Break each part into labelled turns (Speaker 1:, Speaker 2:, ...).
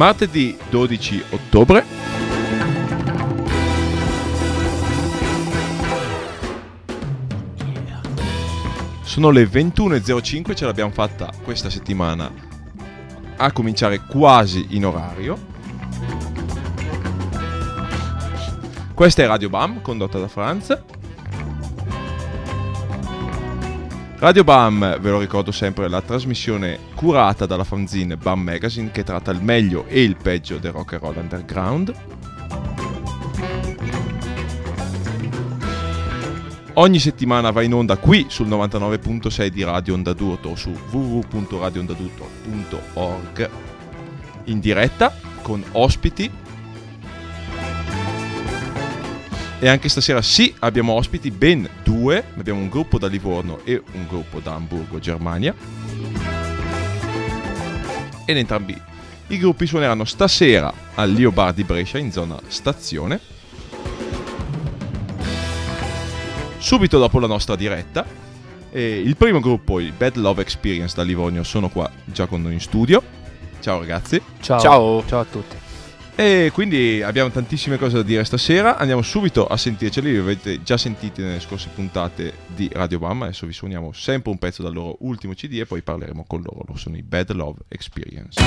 Speaker 1: Martedì 12 ottobre. Sono le 21.05, ce l'abbiamo fatta questa settimana a cominciare quasi in orario. Questa è Radio BAM, condotta da Franz. Radio BAM, ve lo ricordo sempre, è la trasmissione curata dalla fanzine BAM Magazine che tratta il meglio e il peggio del rock and roll underground. Ogni settimana va in onda qui sul 99.6 di Radio Onda d'Urto o su www.radioondadurto.org in diretta con ospiti E anche stasera sì, abbiamo ospiti, ben due. Abbiamo un gruppo da Livorno e un gruppo da Hamburgo, Germania. Ed entrambi i gruppi suoneranno stasera al Lio Bar di Brescia in zona stazione. Subito dopo la nostra diretta. E il primo gruppo, i Bad Love Experience da Livorno, sono qua già con noi in studio. Ciao ragazzi.
Speaker 2: Ciao.
Speaker 3: Ciao.
Speaker 2: Ciao a tutti.
Speaker 1: E quindi abbiamo tantissime cose da dire stasera. Andiamo subito a sentirceli. Li avete già sentiti nelle scorse puntate di Radio Bam. Adesso vi suoniamo sempre un pezzo dal loro ultimo CD e poi parleremo con loro. Loro sono i Bad Love Experience.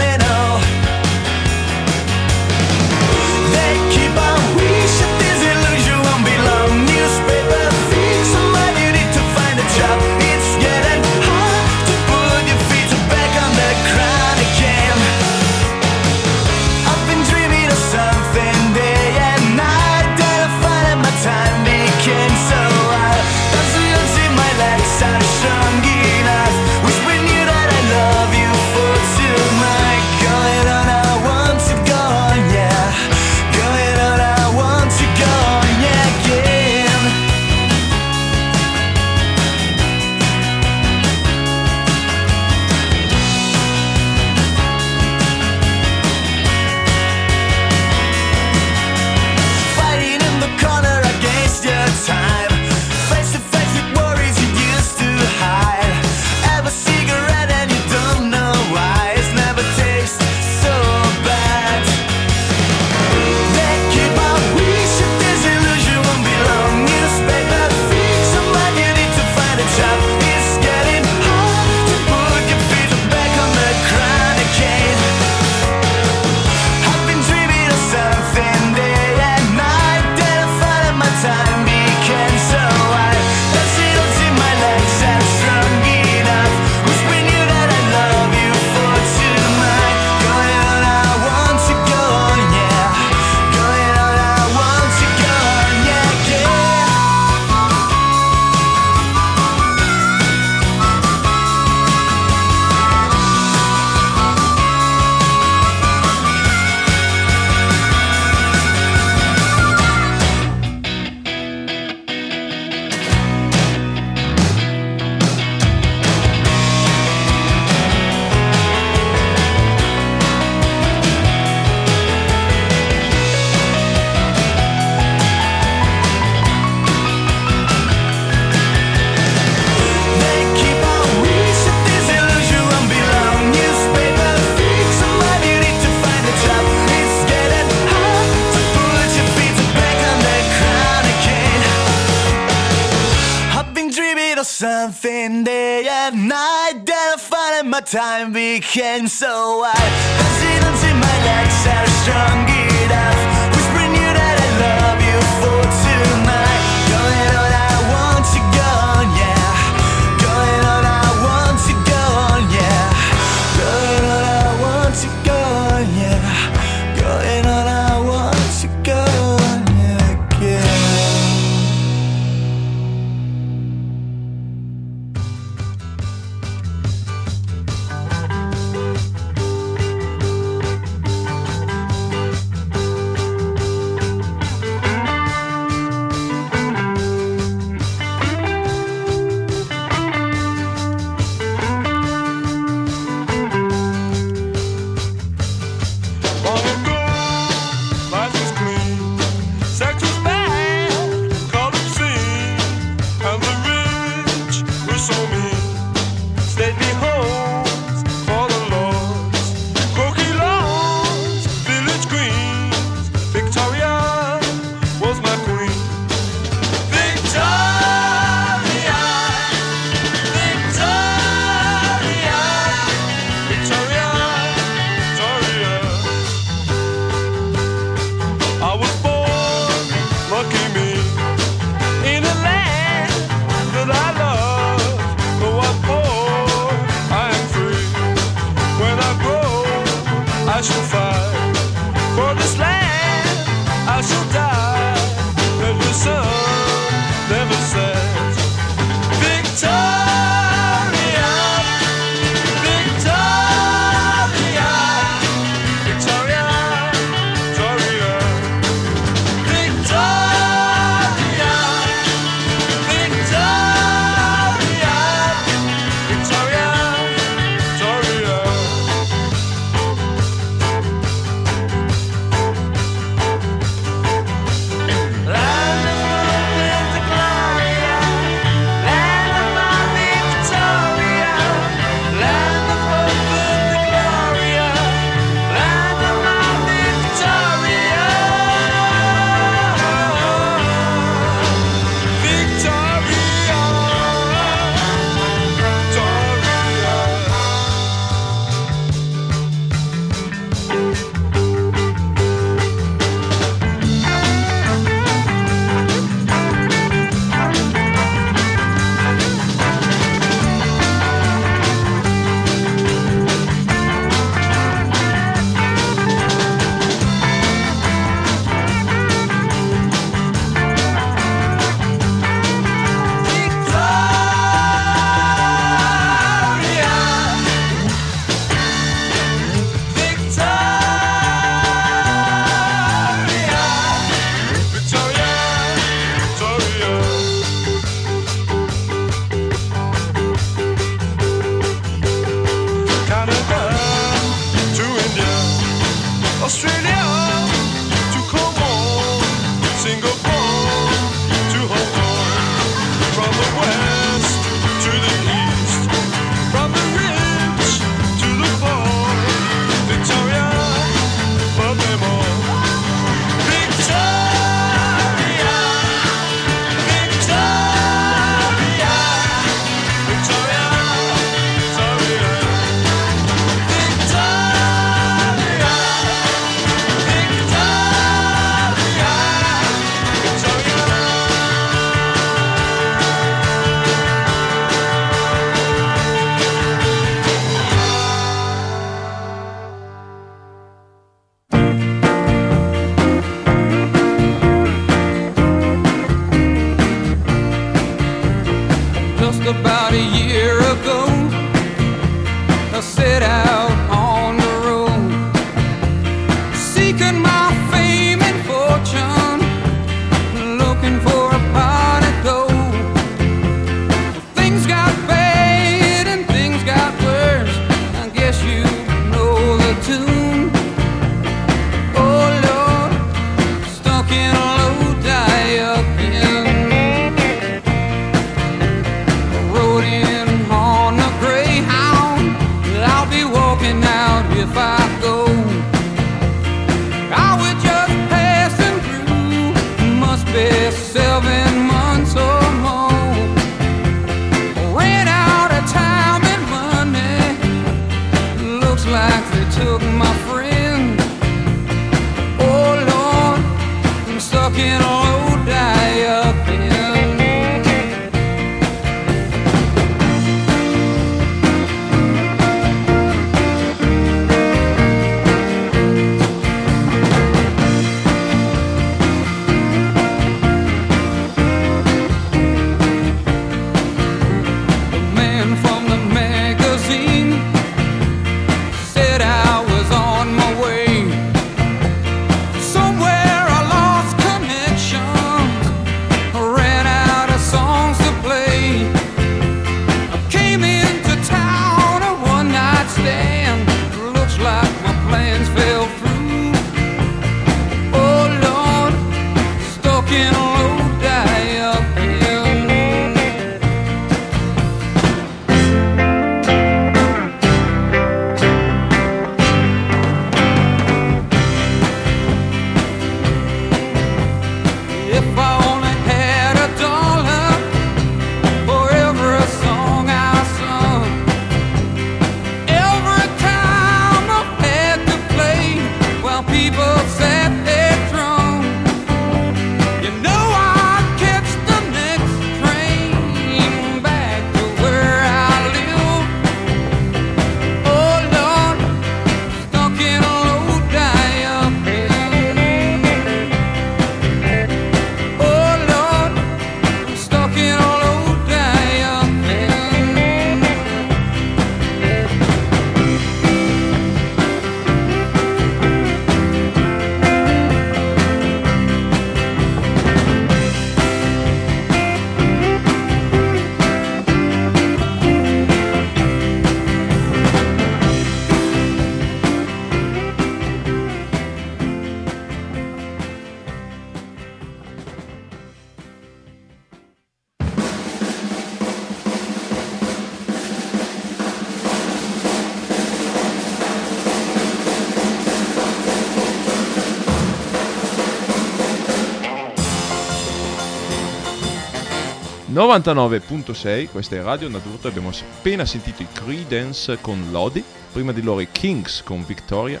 Speaker 4: 99.6, questa è Radio Nadurto, abbiamo appena sentito i Creedence con Lodi, prima di loro i Kings con Victoria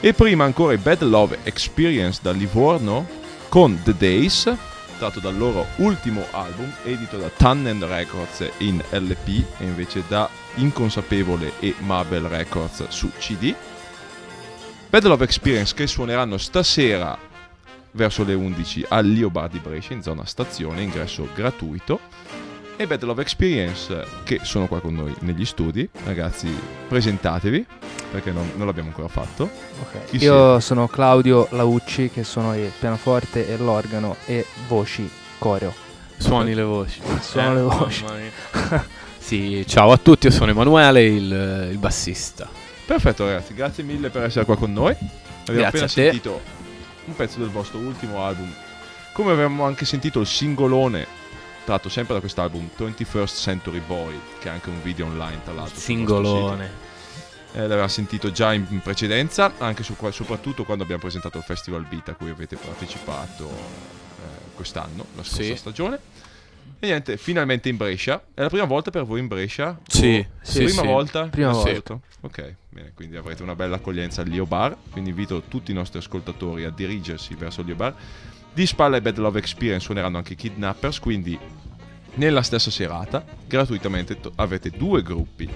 Speaker 4: e prima ancora i Bad Love Experience da Livorno con The Days, tratto dal loro ultimo album, edito da Tannen Records in LP e invece da Inconsapevole e Mabel Records su CD. Bad Love Experience che suoneranno stasera verso le 11 al Lio Bar di Brescia in zona stazione, ingresso gratuito. E Bad Love Experience che sono qua con noi negli studi. Ragazzi, presentatevi perché non, non l'abbiamo ancora fatto.
Speaker 5: Ok.
Speaker 4: Chi
Speaker 5: Io sono Claudio Laucci, che sono il pianoforte e l'organo e voci coreo.
Speaker 3: Suoni le voci.
Speaker 5: Suono le voci.
Speaker 3: sì, ciao a tutti, io sono Emanuele, il, il bassista.
Speaker 4: Perfetto ragazzi, grazie mille per essere qua con noi. Abbiamo
Speaker 3: Grazie
Speaker 4: appena
Speaker 3: a te.
Speaker 4: sentito un pezzo del vostro ultimo album. Come avevamo anche sentito il singolone tratto sempre da quest'album 21st Century Boy, che è anche un video online tra l'altro.
Speaker 3: Singolone.
Speaker 4: Eh, l'aveva sentito già in in precedenza, anche su- soprattutto quando abbiamo presentato il Festival Beat a cui avete partecipato eh, quest'anno, la scorsa
Speaker 3: Sì.
Speaker 4: stagione. E niente, finalmente in Brescia. È la prima volta per voi in Brescia?
Speaker 3: Sì,
Speaker 4: O-
Speaker 3: sì,
Speaker 4: prima
Speaker 3: sì.
Speaker 4: volta?
Speaker 5: Prima volta.
Speaker 4: Ok, bene, quindi avrete una bella accoglienza al Lio Bar. Quindi invito tutti i nostri ascoltatori a dirigersi verso il Lio Bar. Di spalle ai Bad Love Experience suoneranno anche i Kidnappers, quindi nella stessa serata, gratuitamente, to- avete due gruppi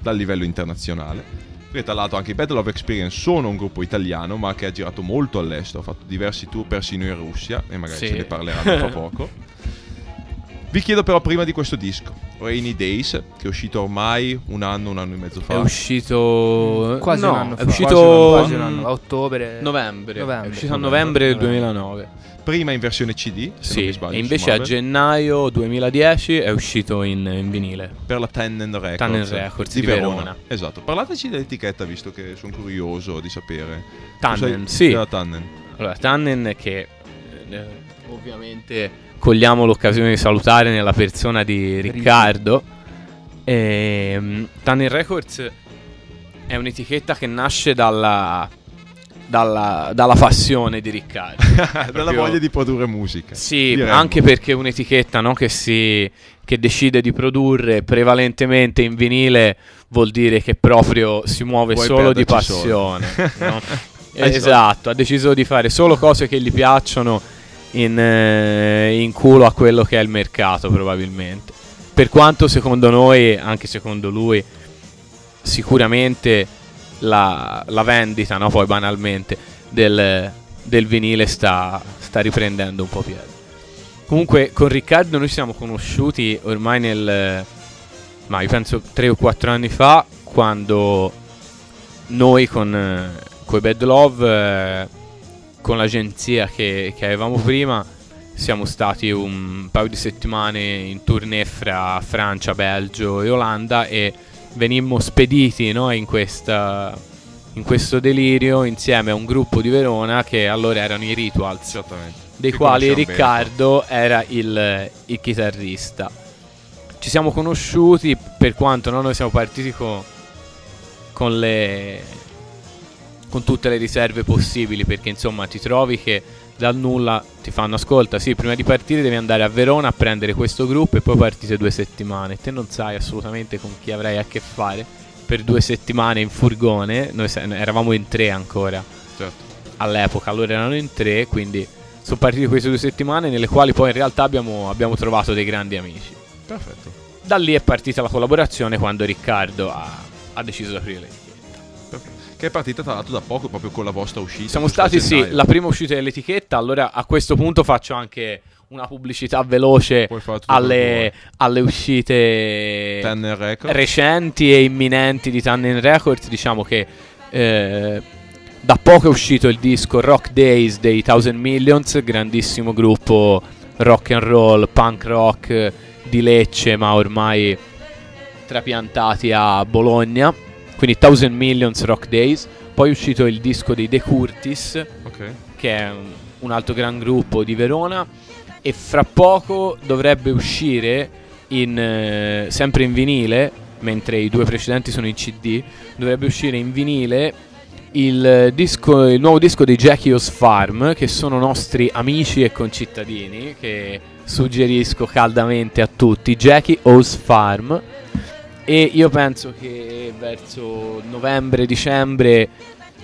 Speaker 4: dal livello internazionale. Perché tra l'altro anche i Bad Love Experience sono un gruppo italiano, ma che ha girato molto all'estero, ha fatto diversi tour persino in Russia, e magari
Speaker 3: Sì.
Speaker 4: ce ne parleranno fra poco. Vi chiedo però prima di questo disco, Rainy Days, che è uscito ormai un anno, un anno e mezzo fa.
Speaker 3: È uscito...
Speaker 5: Quasi
Speaker 3: no,
Speaker 5: un anno
Speaker 3: è
Speaker 5: fa.
Speaker 3: uscito...
Speaker 5: Quasi un
Speaker 3: mm,
Speaker 5: anno, a ottobre.
Speaker 3: Novembre.
Speaker 5: Novembre.
Speaker 3: È uscito a
Speaker 5: Novembre.
Speaker 3: novembre del 2009.
Speaker 4: Prima in versione CD, se non mi
Speaker 3: Sì,
Speaker 4: sbaglio,
Speaker 3: e invece a gennaio 2010 è uscito in, in vinile.
Speaker 4: per la Tannen Records,
Speaker 3: Tannen Records
Speaker 4: di,
Speaker 3: di
Speaker 4: Verona.
Speaker 3: Verona.
Speaker 4: Esatto, parlateci dell'etichetta visto che sono curioso di sapere.
Speaker 3: Tannen,
Speaker 4: sai
Speaker 3: sì.
Speaker 4: della Tannen.
Speaker 3: Allora, Tannen che eh, ovviamente cogliamo l'occasione di salutare nella persona di Riccardo. Ehm, Tannen Records è un'etichetta che nasce dalla, dalla, dalla passione di Riccardo.
Speaker 4: Dalla
Speaker 3: Proprio-
Speaker 4: voglia di produrre musica.
Speaker 3: Sì,
Speaker 4: Diremmo.
Speaker 3: anche perché un'etichetta no, che, si, che decide di produrre prevalentemente in vinile vuol dire che proprio si muove
Speaker 4: Vuoi
Speaker 3: solo di passione.
Speaker 4: soldi.
Speaker 3: no? Esatto, ha deciso di fare solo cose che gli piacciono in, eh, in culo a quello che è il mercato probabilmente. Per quanto secondo noi, anche secondo lui, sicuramente la, la vendita, no, poi banalmente, del, del vinile sta, sta riprendendo un po' piede. Comunque con Riccardo noi siamo conosciuti ormai nel... Ma io penso 3 o 4 anni fa quando noi con, eh, coi Bad Love, eh, con l'agenzia che, che avevamo prima, siamo stati un paio di settimane in tournée fra Francia, Belgio e Olanda e venimmo spediti no, in, questa, in questo delirio insieme a un gruppo di Verona che allora erano i Rituals dei
Speaker 4: Che
Speaker 3: quali. Riccardo era il, il chitarrista. Ci siamo conosciuti per quanto no, noi siamo partiti co- con le con tutte le riserve possibili perché insomma ti trovi che dal nulla ti fanno ascolta sì prima di partire devi andare a Verona a prendere questo gruppo e poi partite due settimane te non sai assolutamente con chi avrai a che fare per due settimane in furgone noi eravamo in tre ancora
Speaker 4: Certo.
Speaker 3: all'epoca, allora erano in tre, quindi sono partite queste due settimane nelle quali poi in realtà abbiamo, abbiamo trovato dei grandi amici.
Speaker 4: Perfetto.
Speaker 3: Da lì è partita la collaborazione quando Riccardo ha, ha deciso di aprire.
Speaker 4: Che è partita tra l'altro da poco proprio con la vostra uscita.
Speaker 3: Siamo stati, sì, la prima uscita dell'etichetta, allora a questo punto faccio anche una pubblicità veloce alle, alle uscite recenti e imminenti di Tannen Records, diciamo che eh, da poco è uscito il disco Rock Days dei Thousand Millions, grandissimo gruppo rock and roll, punk rock di Lecce, ma ormai trapiantati a Bologna. Quindi Thousand Millions Rock Days. Poi è uscito il disco dei The Curtis,
Speaker 4: Ok.
Speaker 3: che è un, un altro gran gruppo di Verona e fra poco dovrebbe uscire in, eh, sempre in vinile mentre i due precedenti sono in CD dovrebbe uscire in vinile il, disco, il nuovo disco dei Jackios Farm che sono nostri amici e concittadini che suggerisco caldamente a tutti Jackie O's Farm e io penso che verso novembre-dicembre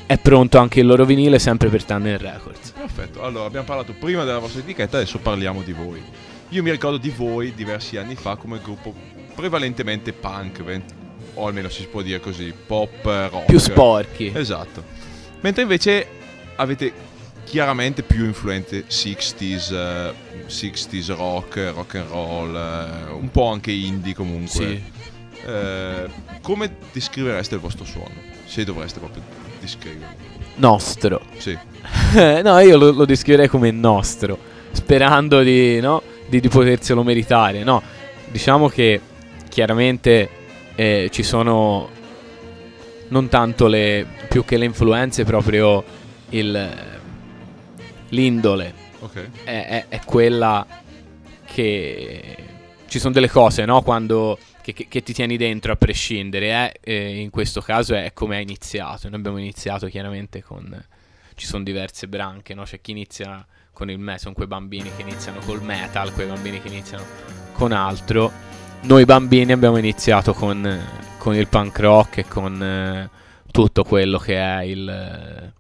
Speaker 3: è pronto anche il loro vinile sempre per Tanner Records
Speaker 4: Perfetto. Allora, abbiamo parlato prima della vostra etichetta, adesso parliamo di voi. Io mi ricordo di voi diversi anni fa come gruppo prevalentemente punk, o almeno si può dire così, pop, rock.
Speaker 3: più sporchi.
Speaker 4: Esatto. Mentre invece avete chiaramente più influenze 60s, eh, 60s rock, rock and roll, eh, un po' anche indie comunque.
Speaker 3: Sì.
Speaker 4: Eh, come descrivereste il vostro suono? Se dovreste proprio descriverlo.
Speaker 3: Nostro.
Speaker 4: Sì.
Speaker 3: no, io lo, lo descriverei come nostro, sperando di, no, di, di poterselo meritare. No, diciamo che chiaramente eh, ci sono non tanto le più che le influenze, proprio il, l'indole
Speaker 4: Ok.
Speaker 3: è, è- è quella che ci sono delle cose, no? Quando che, che- che ti tieni dentro a prescindere. eh, eh, in questo caso è come hai iniziato. Noi abbiamo iniziato chiaramente con. Ci sono diverse branche, no? C'è chi inizia con il metal, quei bambini che iniziano col metal, quei bambini che iniziano con altro. Noi bambini abbiamo iniziato con, con il punk rock e con eh, tutto quello che è il,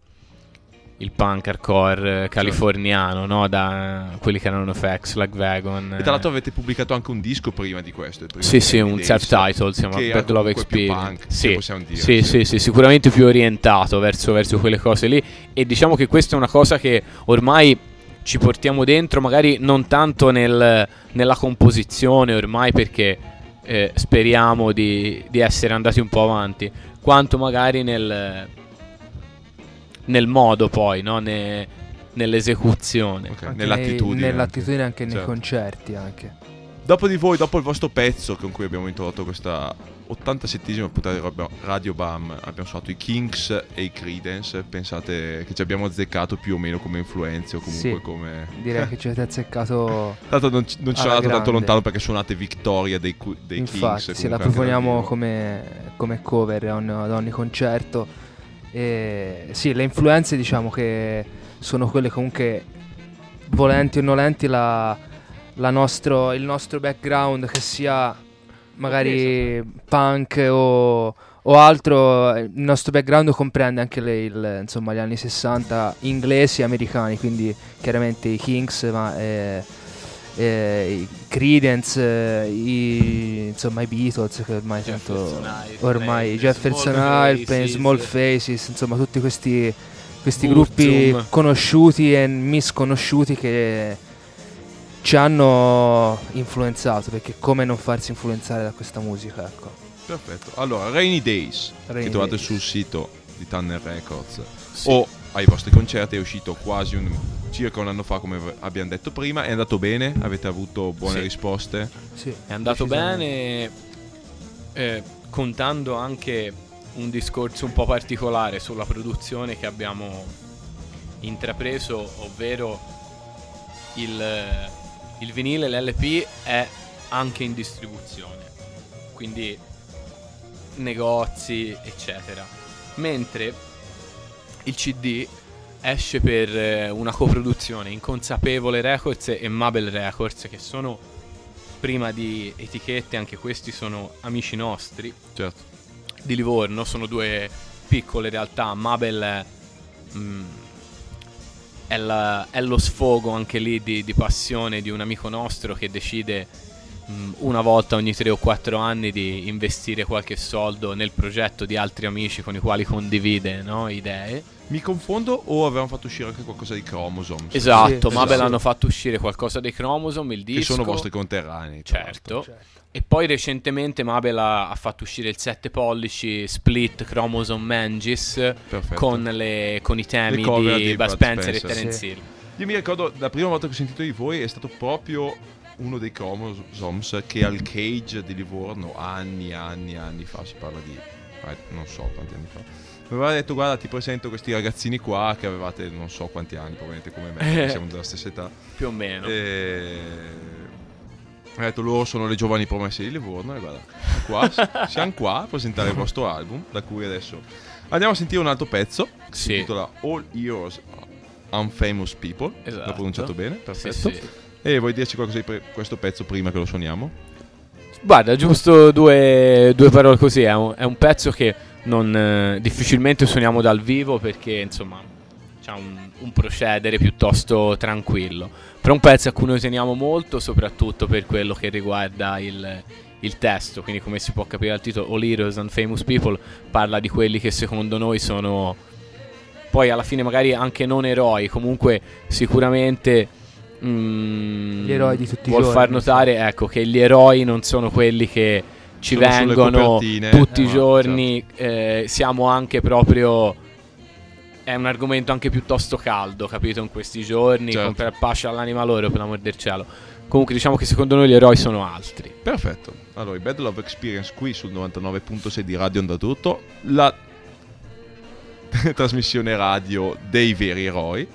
Speaker 3: il punk hardcore eh, californiano, no? Da quelli che erano FX, Like Wagon.
Speaker 4: E tra l'altro avete pubblicato anche un disco prima di questo. prima
Speaker 3: Sì, sì, un self-title, si chiama Bad Love Experience.
Speaker 4: punk,
Speaker 3: sì,
Speaker 4: possiamo dire,
Speaker 3: sì,
Speaker 4: sì.
Speaker 3: sì, sì, sicuramente più orientato verso, verso quelle cose lì. E diciamo che questa è una cosa che ormai ci portiamo dentro, magari non tanto nel- nella composizione ormai perché eh, speriamo di, di essere andati un po' avanti, quanto magari nel, nel modo poi, no? Ne- nell'esecuzione.
Speaker 4: Ok,
Speaker 5: Anche
Speaker 4: Nell'attitudine.
Speaker 5: nei-
Speaker 4: anche.
Speaker 5: nell'attitudine anche nei
Speaker 4: Certo.
Speaker 5: concerti anche.
Speaker 4: Dopo di voi, dopo il vostro pezzo con cui abbiamo introdotto questa 87esima puntata di Radio- Bam, abbiamo suonato i Kings e i Credence. Pensate che ci abbiamo azzeccato più o meno come influenze o comunque
Speaker 5: Sì.
Speaker 4: come...
Speaker 5: Direi che ci avete azzeccato.
Speaker 4: Tanto non, ci- non ci sono andato tanto lontano perché suonate Victoria dei, dei
Speaker 5: Infatti,
Speaker 4: Kings.
Speaker 5: la
Speaker 4: comunque anche dal
Speaker 5: proponiamo come, come cover ad ogni concerto. E, sì, le influenze diciamo che sono quelle comunque volenti o nolenti la, la nostro, il nostro background che sia magari punk o, o altro, il nostro background comprende anche le- il- insomma, gli anni 60 inglesi e americani, quindi chiaramente i Kings, ma, eh, eh, i Creedence, eh, i, insomma i Beatles che ormai sento
Speaker 3: Jefferson Airplane,
Speaker 5: ormai Jefferson
Speaker 3: Small
Speaker 5: Airplane,
Speaker 3: Faces.
Speaker 5: Small Faces, insomma tutti questi, questi gruppi conosciuti e misconosciuti che ci hanno influenzato, perché come non farsi influenzare da questa musica, ecco.
Speaker 4: Perfetto. Allora, Rainy Days,
Speaker 5: Rainy
Speaker 4: che trovate
Speaker 5: Days.
Speaker 4: sul sito di Tanner Records,
Speaker 3: Sì.
Speaker 4: o ai vostri concerti, è uscito quasi un, circa un anno fa, come abbiamo detto prima. È andato bene? Avete avuto buone
Speaker 3: Sì.
Speaker 4: risposte?
Speaker 5: Sì,
Speaker 3: È andato bene, eh, contando anche un discorso un po' particolare sulla produzione che abbiamo intrapreso, ovvero il, il vinile, l'LP è anche in distribuzione, quindi negozi, eccetera. Mentre il CD esce per eh, una coproduzione Inconsapevole Records e Mabel Records, che sono prima di etichette, anche questi sono amici nostri
Speaker 4: Certo.
Speaker 3: di Livorno, sono due piccole realtà. Mabel è, mm, è, la- è lo sfogo anche lì di, di passione di un amico nostro che decide una volta ogni 3 o 4 anni di investire qualche soldo nel progetto di altri amici con i quali condivide no, idee.
Speaker 4: Mi confondo o avevamo fatto uscire anche qualcosa di Chromosomes?
Speaker 3: Esatto,
Speaker 5: sì,
Speaker 3: Mabel
Speaker 5: sì.
Speaker 3: hanno fatto uscire qualcosa dei Chromosome, il disco.
Speaker 4: Che sono vostri conterranei.
Speaker 3: Certo.
Speaker 5: Certo.
Speaker 3: E poi recentemente Mabel ha, ha fatto uscire il 7 pollici Split Chromosome Mangis con, le- con i temi di,
Speaker 4: di
Speaker 3: Bud Spencer,
Speaker 4: Spencer.
Speaker 3: e Terence
Speaker 5: Sì.
Speaker 3: Hill.
Speaker 4: Io mi ricordo la prima volta che ho sentito di voi è stato proprio uno dei Chromosomes che al Cage di Livorno anni, anni, anni fa, si parla di eh, non so quanti anni fa. Mi aveva detto guarda ti presento questi ragazzini qua che avevate non so quanti anni, probabilmente come me, perché siamo della stessa età.
Speaker 3: Più o meno.
Speaker 4: E... Ha detto loro sono le giovani promesse di Livorno e guarda, qua, siamo qua a presentare il vostro album, da cui adesso andiamo a sentire un altro pezzo, che si
Speaker 3: Sì.
Speaker 4: intitola All Heroes Unfamous People,
Speaker 3: Esatto.
Speaker 4: l'ho pronunciato bene,
Speaker 3: Sì,
Speaker 4: perfetto.
Speaker 3: sì.
Speaker 4: E vuoi dirci qualcosa di pre- questo pezzo prima che lo suoniamo?
Speaker 3: Guarda, giusto due, due parole così. È un, è un pezzo che non, eh, difficilmente suoniamo dal vivo perché insomma c'ha un, un procedere piuttosto tranquillo. Però è un pezzo a cui noi teniamo molto, soprattutto per quello che riguarda il, il testo. Quindi, come si può capire dal titolo, All Heroes and Famous People parla di quelli che secondo noi sono poi alla fine magari anche non eroi, comunque sicuramente mm,
Speaker 5: Gli eroi di tutti i
Speaker 3: vuol
Speaker 5: giorni,
Speaker 3: far
Speaker 5: sì.
Speaker 3: notare ecco, che gli eroi non sono quelli che ci
Speaker 4: Sono
Speaker 3: vengono tutti i
Speaker 4: eh,
Speaker 3: giorni, eh, siamo anche proprio è un argomento anche piuttosto caldo, capito, in questi giorni,
Speaker 4: Certo.
Speaker 3: con per pace all'anima loro, per l'amor del cielo. Comunque diciamo che secondo noi gli eroi sono altri.
Speaker 4: Perfetto. Allora, i Bad Love Experience qui sul 99.6 di Radio Onda Tutto, la trasmissione radio dei veri eroi.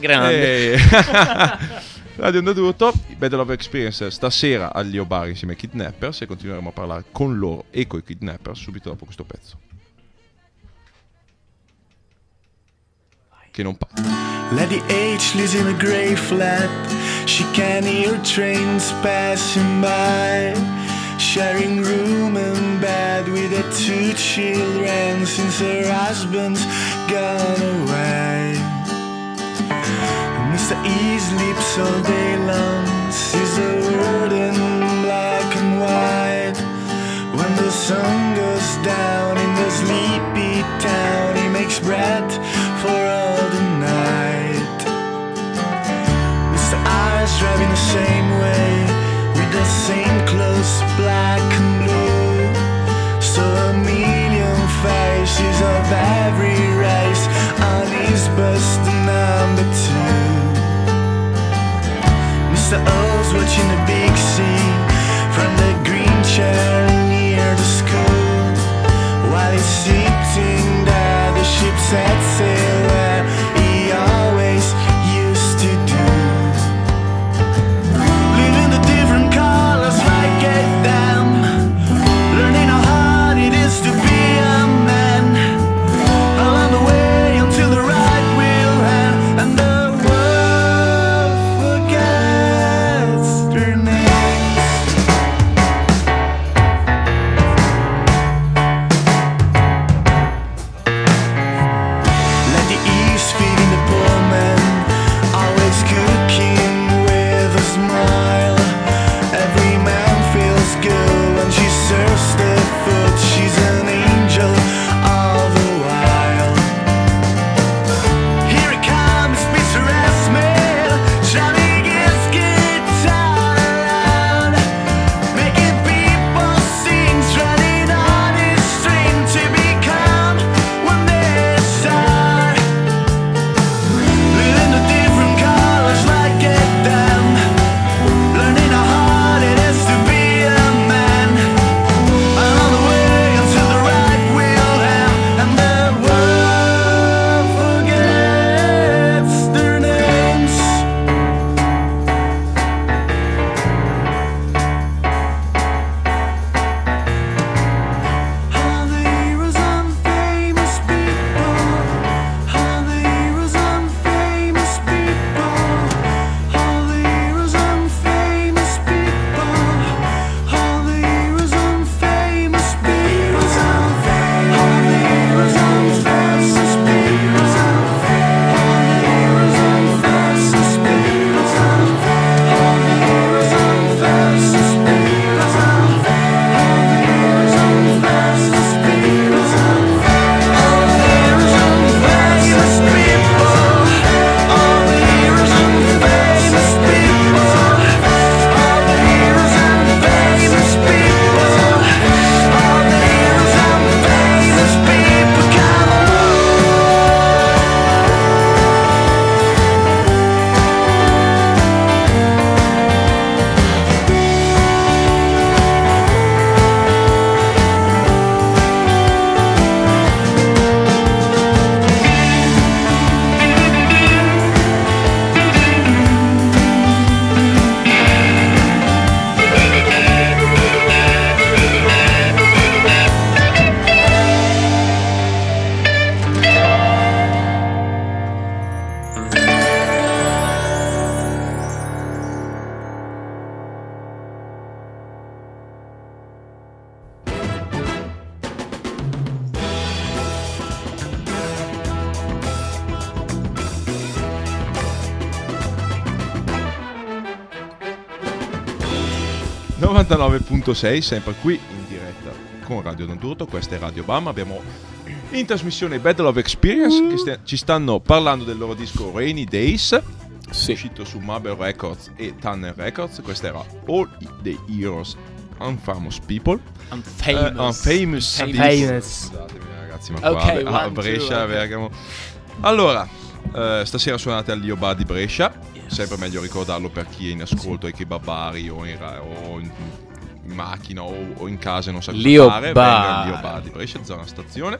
Speaker 3: Grande.
Speaker 4: E- Radio Onda Tutto, i Bad Love Experience stasera agli Bar insieme ai Kidnappers e continueremo a parlare con loro e con i Kidnappers subito dopo questo pezzo. Che non parte.
Speaker 1: Lady H lives in a grey flat. She can hear trains passing by. Sharing room and bed with her two children since her husband's gone away. Sleeps all day long, sees the world in black and white. When the sun goes down in the sleepy town, he makes bread Mr. O's watching the big sea from the green chair near the school. While he's sitting there, the ship set sail
Speaker 4: 99.6, sempre qui in diretta con Radio Don Turto, questa è Radio Bam, abbiamo in trasmissione Battle of Experience che sta- ci stanno parlando del loro disco Rainy Days,
Speaker 3: Sì.
Speaker 4: uscito su Marble Records e Tanner Records, questa era All the Heroes Unfamous People.
Speaker 3: Unfamous.
Speaker 4: Eh, unfamous
Speaker 3: Famous.
Speaker 4: people.
Speaker 5: Famous.
Speaker 4: Scusatemi ragazzi, ma
Speaker 3: Ok,
Speaker 4: qua a
Speaker 3: one, two,
Speaker 4: Brescia,
Speaker 3: ok.
Speaker 4: Bergamo. Allora, eh, stasera suonate al Lio Bar di Brescia,
Speaker 3: Yes.
Speaker 4: sempre meglio ricordarlo per chi è in ascolto ai kebabari o in, o in- in macchina o, o in casa e non sa cosa
Speaker 3: Lio
Speaker 4: fare,
Speaker 3: Bar.
Speaker 4: venga al Lio Bar di Brescia, zona stazione.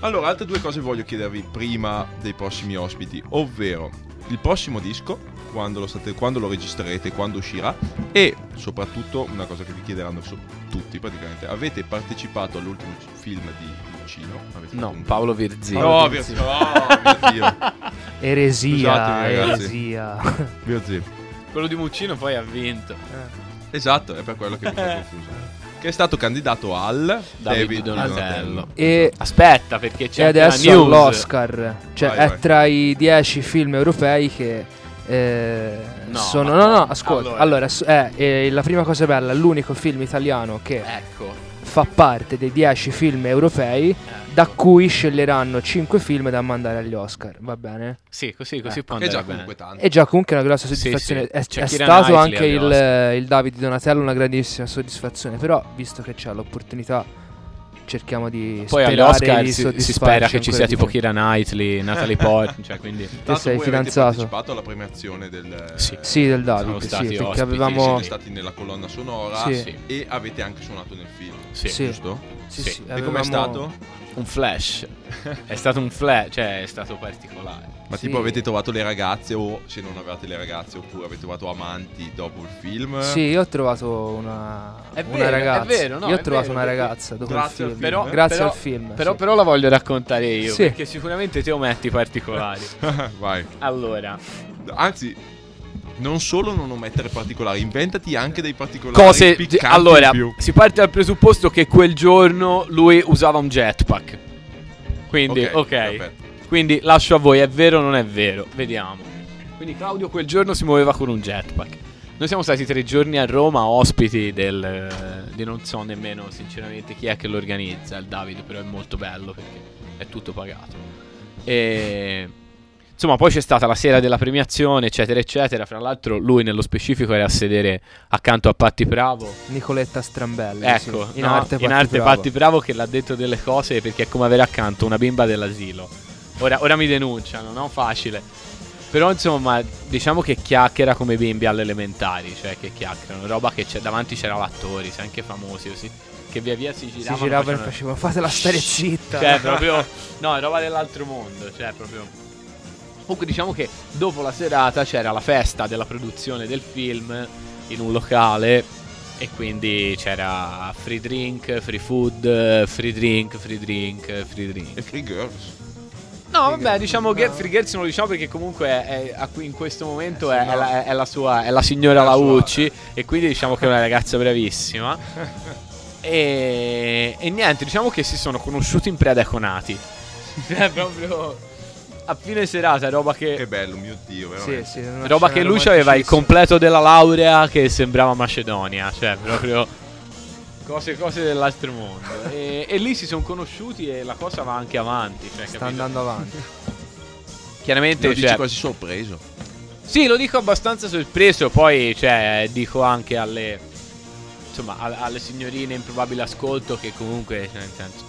Speaker 4: Allora, altre due cose voglio chiedervi prima dei prossimi ospiti, ovvero il prossimo disco, quando lo, state- quando lo registrerete, quando uscirà e soprattutto una cosa che vi chiederanno so- tutti praticamente, avete partecipato all'ultimo film di Muccino? Avete
Speaker 3: No,
Speaker 4: un-
Speaker 3: Paolo Virzini.
Speaker 4: No, oh, mio Dio.
Speaker 5: Eresia,
Speaker 4: Scusatemi,
Speaker 5: eresia.
Speaker 4: Mio zio.
Speaker 3: Quello di Muccino poi ha vinto.
Speaker 4: Esatto, è per quello che mi fa confuso. Che è stato candidato al
Speaker 3: David Donatello.
Speaker 5: E,
Speaker 3: Aspetta, perché c'è
Speaker 5: e adesso
Speaker 3: news.
Speaker 5: all'Oscar. Cioè,
Speaker 4: Vai,
Speaker 5: è
Speaker 4: vai.
Speaker 5: tra i 10 film europei che eh,
Speaker 3: No,
Speaker 5: sono. No, no, ascolta.
Speaker 3: allora.
Speaker 5: Allora, è, è la prima cosa bella, l'unico film italiano che
Speaker 3: Ecco.
Speaker 5: Fa parte dei 10 film europei da
Speaker 3: ecco.
Speaker 5: cui sceglieranno 5 film da mandare agli Oscar. Va bene?
Speaker 3: Sì, così, così
Speaker 5: Eh.
Speaker 3: può
Speaker 4: Che è
Speaker 3: andare
Speaker 4: già
Speaker 3: bene.
Speaker 4: comunque tanto.
Speaker 5: E già comunque è una grossa
Speaker 3: Sì,
Speaker 5: soddisfazione.
Speaker 3: sì.
Speaker 5: È,
Speaker 3: C'è
Speaker 5: è stato anche il, il Davide Donatello una grandissima soddisfazione. Però, visto che c'è l'opportunità, cerchiamo di
Speaker 3: Poi agli
Speaker 5: sperare
Speaker 3: Oscar
Speaker 5: di
Speaker 3: si, si spera che ci sia tipo
Speaker 5: più.
Speaker 3: Kira Knightley, Natalie Portman, cioè quindi
Speaker 4: Tanto
Speaker 5: sei fidanzato?
Speaker 4: Avete partecipato alla premiazione del...
Speaker 3: Sì.
Speaker 5: Sì, del
Speaker 3: Sono
Speaker 5: Davide, sì,
Speaker 3: stati
Speaker 5: perché
Speaker 3: ospiti,
Speaker 5: avevamo...
Speaker 4: Siete stati nella colonna sonora
Speaker 5: Sì.
Speaker 3: Sì.
Speaker 4: e avete anche suonato nel film.
Speaker 3: sì,
Speaker 5: Sì.
Speaker 4: Giusto?
Speaker 5: Sì,
Speaker 3: Sì.
Speaker 5: sì,
Speaker 4: E com'è stato?
Speaker 3: un flash. è stato un flash, cioè è stato particolare.
Speaker 4: Ma
Speaker 5: Sì.
Speaker 4: tipo avete trovato le ragazze o se non avevate le ragazze oppure avete trovato amanti dopo il film?
Speaker 5: Sì, io ho trovato una,
Speaker 3: È
Speaker 5: una
Speaker 3: vero, è
Speaker 5: ragazza.
Speaker 3: vero, no,
Speaker 5: io ho
Speaker 3: è
Speaker 5: trovato
Speaker 3: vero,
Speaker 5: una ragazza dopo il film.
Speaker 4: film, eh?
Speaker 5: Grazie
Speaker 3: Però-
Speaker 5: al film.
Speaker 3: Però,
Speaker 5: sì.
Speaker 3: però la voglio raccontare io,
Speaker 5: Sì.
Speaker 3: perché sicuramente te ometti particolari.
Speaker 4: Vai.
Speaker 3: allora,
Speaker 4: Anzi, non solo non omettere particolari, inventati anche dei particolari
Speaker 3: cose allora si parte dal presupposto che quel giorno lui usava un jetpack. Quindi ok,
Speaker 4: perfetto.
Speaker 3: quindi lascio a voi è vero o non è vero? Vediamo. Quindi Claudio quel giorno si muoveva con un jetpack. Noi siamo stati tre giorni a Roma ospiti del di non so nemmeno sinceramente chi è che lo organizza il Davide però è molto bello perché è tutto pagato. E Insomma, poi c'è stata la sera della premiazione, eccetera, eccetera. Fra l'altro, lui nello specifico era a sedere accanto a Patti Bravo.
Speaker 5: Nicoletta Strambelli.
Speaker 3: Ecco,
Speaker 5: sì. in
Speaker 3: no,
Speaker 5: arte,
Speaker 3: in
Speaker 5: Patti
Speaker 3: arte
Speaker 5: Bravo.
Speaker 3: Patti Bravo che l'ha detto delle cose perché è come avere accanto una bimba dell'asilo. Ora, ora mi denunciano, non facile. Però insomma, diciamo che chiacchiera come bimbi alle elementari, cioè che chiacchierano, roba che c'è davanti c'erano attori, sai, anche famosi così, che via via si
Speaker 5: Si
Speaker 3: giravano.
Speaker 5: giravano e
Speaker 3: facevano-
Speaker 5: facevano fatela stare zitta.
Speaker 3: cioè, proprio. No, è roba dell'altro mondo. Cioè, proprio. Comunque, diciamo che dopo la serata c'era la festa della produzione del film in un locale. E quindi c'era free drink, free food, free drink, free drink, free
Speaker 4: E
Speaker 3: drink.
Speaker 4: Free Girls.
Speaker 3: No, vabbè, diciamo che Free Girls non lo diciamo perché comunque è, a cui in questo momento è, è la, è la sua, è la signora
Speaker 4: È la
Speaker 3: Laucci.
Speaker 4: eh.
Speaker 3: E quindi diciamo che è una ragazza bravissima. E, e niente, diciamo che si sono conosciuti in predeconati. Cioè, proprio a fine serata, roba
Speaker 4: Che
Speaker 3: che.
Speaker 4: bello, mio Dio,
Speaker 5: Sì,
Speaker 4: veramente.
Speaker 5: sì, una
Speaker 3: Roba che lui aveva il completo della laurea che sembrava Macedonia. Cioè, proprio. Cose, cose dell'altro mondo. E, e lì si sono conosciuti e la cosa va anche avanti. Cioè,
Speaker 5: Sta
Speaker 3: capito?
Speaker 5: andando avanti.
Speaker 3: Chiaramente.
Speaker 4: Lo dici
Speaker 3: cioè,
Speaker 4: quasi sorpreso.
Speaker 3: Sì, lo dico abbastanza sorpreso. Poi, cioè, dico anche alle. Insomma, alle signorine in probabile ascolto che comunque, cioè, nel senso.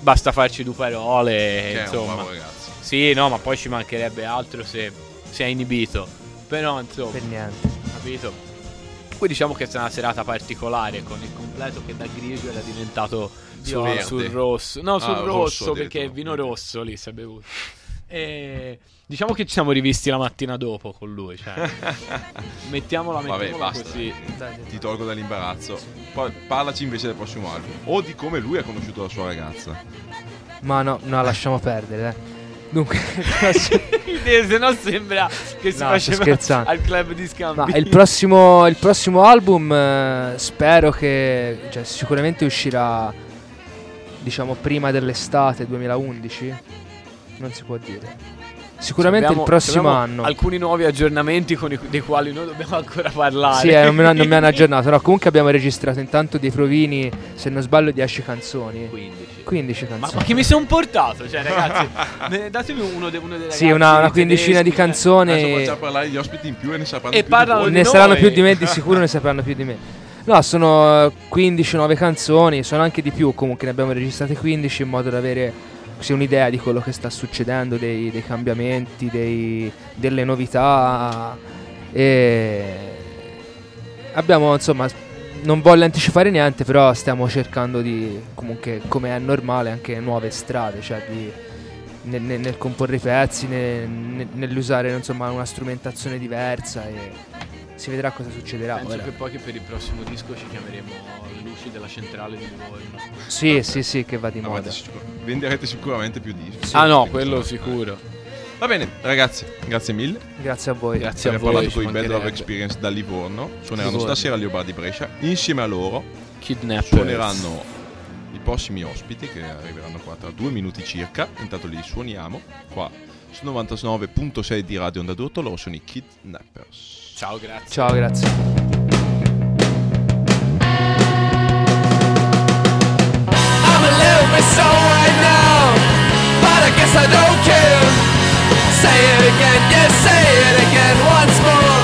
Speaker 3: Basta farci due parole.
Speaker 4: Che è un
Speaker 3: insomma.
Speaker 4: bravo ragazzo.
Speaker 3: Sì, no, ma poi ci mancherebbe altro se si è inibito. Però, insomma,
Speaker 5: Per niente.
Speaker 3: capito? Poi diciamo che è stata una serata particolare con il completo che da grigio era diventato sul, sul rosso. No, sul
Speaker 4: Ah, rosso
Speaker 3: rosso, perché è vino rosso lì si è bevuto. E diciamo che ci siamo rivisti la mattina dopo con lui. Cioè, mettiamola,
Speaker 4: Vabbè,
Speaker 3: mettiamola
Speaker 4: basta.
Speaker 3: così.
Speaker 4: Ti tolgo dall'imbarazzo. Poi parlaci invece del prossimo album. O di come lui ha conosciuto la sua ragazza.
Speaker 5: Ma no, no, lasciamo perdere. eh. Dunque,
Speaker 3: Se no sembra che si
Speaker 5: No,
Speaker 3: faceva al club di scambi.
Speaker 5: ma il prossimo, il prossimo album eh, spero che cioè, sicuramente uscirà diciamo prima dell'estate 2011. Non si può dire. Sicuramente
Speaker 3: Abbiamo-
Speaker 5: il prossimo anno.
Speaker 3: Alcuni nuovi aggiornamenti con i- dei quali noi dobbiamo ancora parlare.
Speaker 5: Sì, eh, non, mi, non mi hanno aggiornato. No, comunque abbiamo registrato intanto dei provini, se non sbaglio, 10 canzoni.
Speaker 3: 15.
Speaker 5: 15
Speaker 3: Ma,
Speaker 5: canzoni.
Speaker 3: ma che mi sono portato? Cioè, ragazzi, ne- datemi uno, de- uno dei
Speaker 5: Sì, una, una
Speaker 3: tedeschi,
Speaker 5: quindicina di
Speaker 3: eh.
Speaker 5: canzoni.
Speaker 4: Adesso facciamo parlare gli ospiti in più e ne sapranno
Speaker 3: E
Speaker 4: più
Speaker 3: parlano
Speaker 4: di.
Speaker 5: Ne saranno più di me, di sicuro ne sapranno più di me. No, sono eh, 15 nuove canzoni, sono anche di più, comunque ne abbiamo registrate 15 in modo da avere così un'idea di quello che sta succedendo, dei, dei cambiamenti, dei- delle novità. E abbiamo insomma, non voglio anticipare niente, però stiamo cercando di, comunque come è normale, anche nuove strade, cioè di, nel, nel- nel comporre i pezzi, nel- nell'usare insomma una strumentazione diversa e si vedrà cosa succederà.
Speaker 3: Penso
Speaker 5: ora.
Speaker 3: che poi che per il prossimo disco ci chiameremo Luci della centrale di Livorno.
Speaker 5: Sì, sì, sì, che va di moda.
Speaker 4: venderete sicuramente più dischi.
Speaker 5: Sì,
Speaker 3: ah no, quello sicuro.
Speaker 4: Va bene, ragazzi, grazie mille.
Speaker 5: Grazie a voi.
Speaker 3: Grazie a
Speaker 4: Abbiamo
Speaker 3: voi.
Speaker 4: parlato
Speaker 3: ci
Speaker 4: con i Bad Love. Experience da Livorno. Suoneranno
Speaker 5: Livorno.
Speaker 4: stasera agli Bar di Brescia. Insieme a loro
Speaker 3: Kidnappers.
Speaker 4: suoneranno i prossimi ospiti che arriveranno qua tra due minuti circa. Intanto li suoniamo qua su 99.6 di Radio Onda d'Urto. Loro sono i Kidnappers.
Speaker 3: Ciao, grazie.
Speaker 5: Ciao, grazie.
Speaker 6: Say it again, yes, say it again once more,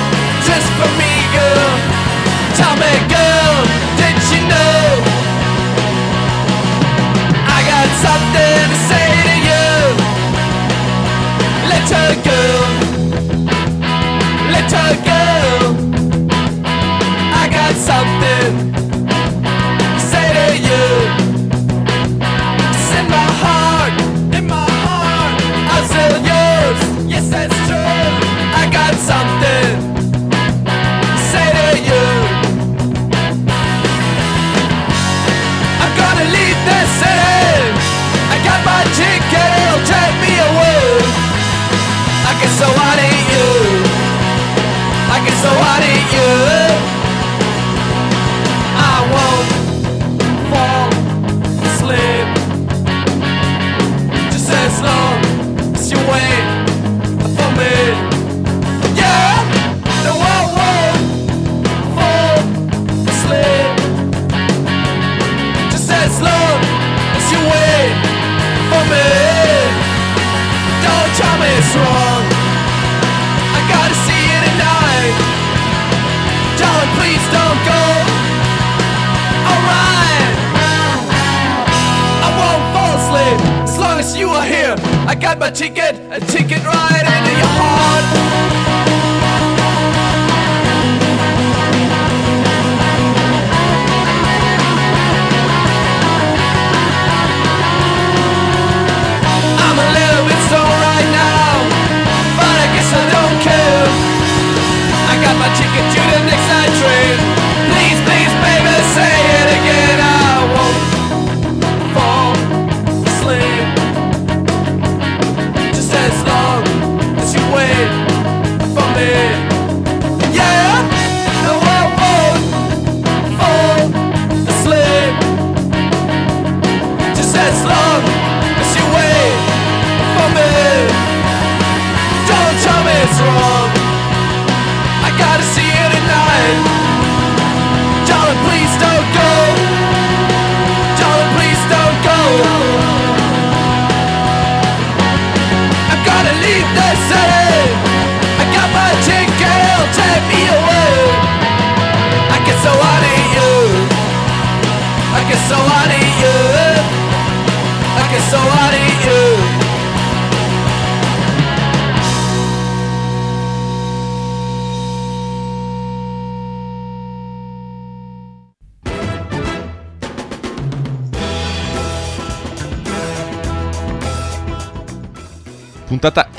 Speaker 6: just for me, girl. Tell me, girl, did you know? I got something to say to you, little girl, little girl. As you are here. I got my ticket, a ticket right into your heart.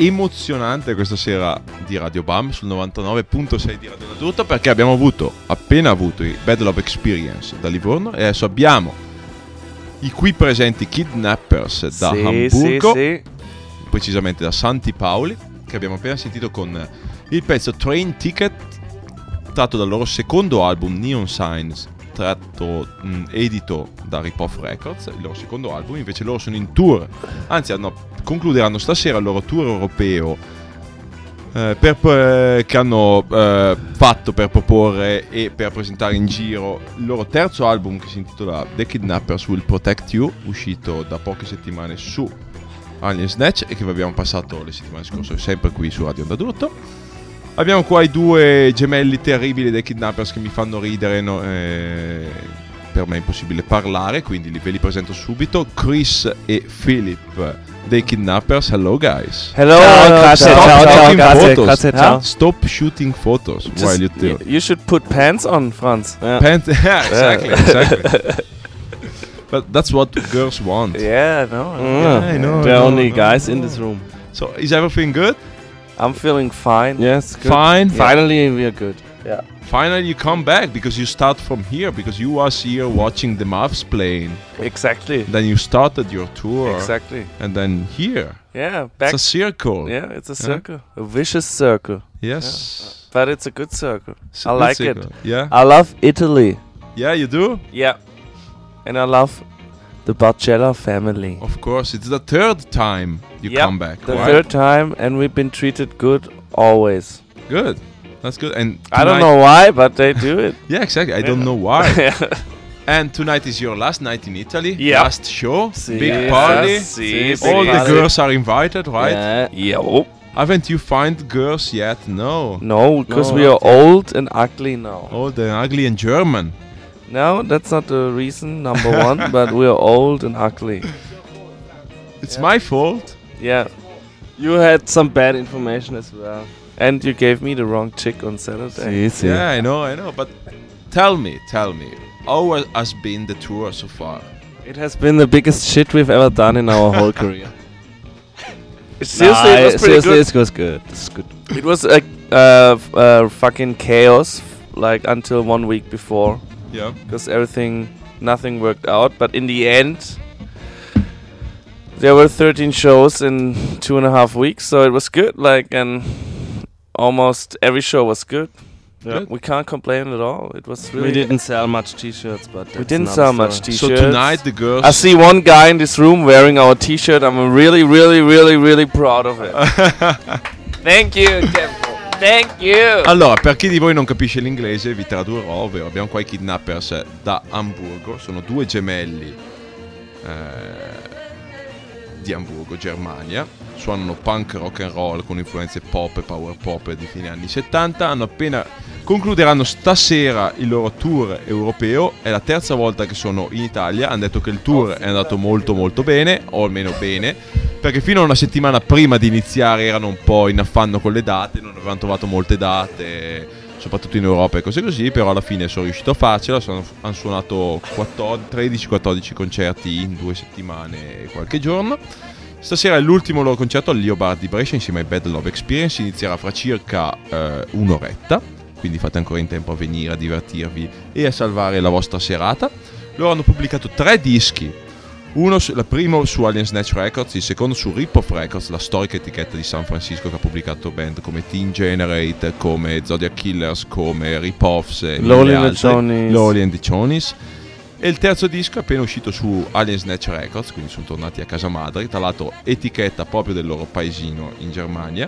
Speaker 4: Emozionante questa sera di Radio Bam sul 99.6 di Radio Adulto perché abbiamo avuto, appena avuto i Bad Love Experience da Livorno e adesso abbiamo i qui presenti Kidnappers da Hamburgo, precisamente da Santi Paoli, che abbiamo appena sentito con il pezzo Train Ticket tratto dal loro secondo album Neon Signs tratto mh, edito da Rip Off Records, il loro secondo album, invece loro sono in tour, anzi hanno- concluderanno stasera il loro tour europeo eh, per- eh, che hanno eh, fatto per proporre e per presentare in giro il loro terzo album che si intitola The Kidnappers Will Protect You, uscito da poche settimane su Alien Snatch e che vi abbiamo passato le settimane scorse sempre qui su Radio Onda d'Urto. Abbiamo qua i due gemelli terribili dei Kidnappers che mi fanno ridere, no, eh, per me è impossibile parlare, quindi li- ve li presento subito. Chris e Philip dei Kidnappers, hello guys.
Speaker 7: Hello,
Speaker 8: Ciao,
Speaker 7: grazie,
Speaker 4: Stop
Speaker 7: ciao, ciao,
Speaker 4: taking
Speaker 7: grazie,
Speaker 4: photos.
Speaker 7: grazie,
Speaker 8: Huh?
Speaker 7: ciao.
Speaker 4: Stop shooting photos
Speaker 7: Just-
Speaker 4: while you do.
Speaker 7: you should put pants on, Franz. Yeah,
Speaker 4: Pant- yeah, exactly, exactly. but that's what girls want.
Speaker 7: yeah no.
Speaker 4: Yeah, I know,
Speaker 8: There
Speaker 4: I
Speaker 8: are
Speaker 4: know,
Speaker 8: only
Speaker 4: I know.
Speaker 8: guys in this room.
Speaker 4: So is everything good?
Speaker 7: I'm feeling fine.
Speaker 8: Yes, good.
Speaker 4: Fine.
Speaker 8: Finally, we are good. Yeah.
Speaker 4: Finally, you come back because you start from here because you was here watching the Mavs playing.
Speaker 7: Exactly.
Speaker 4: Then you started your tour,
Speaker 7: Exactly.
Speaker 4: and then here
Speaker 7: Yeah, back.
Speaker 4: it's a circle.
Speaker 7: yeah, it's a circle, a vicious circle,
Speaker 4: Yes,
Speaker 7: but it's a good circle.
Speaker 4: It's
Speaker 7: I
Speaker 4: a good
Speaker 7: like it.
Speaker 4: Yeah,
Speaker 7: I love Italy.
Speaker 4: yeah, you do.
Speaker 7: Yeah, and I love the Barcella family.
Speaker 4: Of course, it's the third time you
Speaker 7: Yep,
Speaker 4: come back.
Speaker 7: The
Speaker 4: right?
Speaker 7: third time, and we've been treated good always.
Speaker 4: Good. That's good. And
Speaker 7: I don't know why, but they do it.
Speaker 4: Yeah, exactly. I don't know why.
Speaker 7: yeah.
Speaker 4: and tonight is your last night in Italy.
Speaker 7: Yeah.
Speaker 4: Last show.
Speaker 8: Si.
Speaker 4: Big party.
Speaker 7: See,
Speaker 8: Si,
Speaker 4: All
Speaker 8: big
Speaker 4: the
Speaker 8: party.
Speaker 4: girls are invited, right?
Speaker 8: Yeah.
Speaker 7: Yeah. oh.
Speaker 4: Haven't you find girls yet? No.
Speaker 7: No, because
Speaker 8: No,
Speaker 7: we are
Speaker 8: yet.
Speaker 7: old and ugly now.
Speaker 4: Old and ugly and German.
Speaker 7: No, that's not the reason, number one, but we are old and ugly.
Speaker 4: It's
Speaker 7: Yeah.
Speaker 4: my fault.
Speaker 7: Yeah.
Speaker 8: You had some bad information as well.
Speaker 7: And you gave me the wrong chick on Saturday.
Speaker 8: Si, si.
Speaker 4: Yeah, I know, I know. But tell me, tell me, how ha- has been the tour so far?
Speaker 8: It has been the biggest shit we've ever done in our whole career.
Speaker 7: Seriously, it was
Speaker 8: Nah, seriously,
Speaker 7: good.
Speaker 8: it was good. It's good.
Speaker 7: It was a uh, f- uh, fucking chaos, like until one week before,
Speaker 4: Yeah.
Speaker 7: because everything, nothing worked out. But in the end, there were 13 shows in two and a half weeks, so it was good. Like, and almost every show was good.
Speaker 4: Yeah.
Speaker 7: We can't complain at all. It was really.
Speaker 8: We didn't sell much t-shirts, but
Speaker 7: We didn't
Speaker 8: another
Speaker 7: sell much t-shirts.
Speaker 4: So tonight the girls.
Speaker 7: I see one guy in this room wearing our T-shirt. I'm really, really, really, really proud of it. Thank you, Tempo. Thank you.
Speaker 4: Allora, per chi di voi non capisce l'inglese, vi tradurrò, ovvero abbiamo qua i kidnappers da Amburgo, sono due gemelli eh, di Amburgo, Germania, suonano punk rock and roll con influenze pop e power pop di fine anni 70, hanno appena concluderanno stasera il loro tour europeo, è la terza volta che sono in Italia, hanno detto che il tour è andato molto molto bene, o almeno bene, perché fino a una settimana prima di iniziare erano un po' in affanno con le date, non avevano trovato molte date, soprattutto in Europa e cose così, però alla fine sono riuscito a farcela, sono- hanno suonato 13-14 concerti in due settimane e qualche giorno. Stasera è l'ultimo loro concerto al Leo Bar di Brescia insieme ai Bad Love Experience, inizierà fra circa eh, un'oretta, quindi fate ancora in tempo a venire, a divertirvi e a salvare la vostra serata. Loro hanno pubblicato tre dischi, uno su- il primo su Alien Snatch Records, il secondo su Rip Off Records, la storica etichetta di San Francisco che ha pubblicato band come Teen Generate, come Zodiac Killers, come Rip Offs e
Speaker 7: Lowly and the
Speaker 4: altre. E il terzo disco è appena uscito su Alien Snatch Records, quindi sono tornati a casa madre, tra l'altro etichetta proprio del loro paesino in Germania.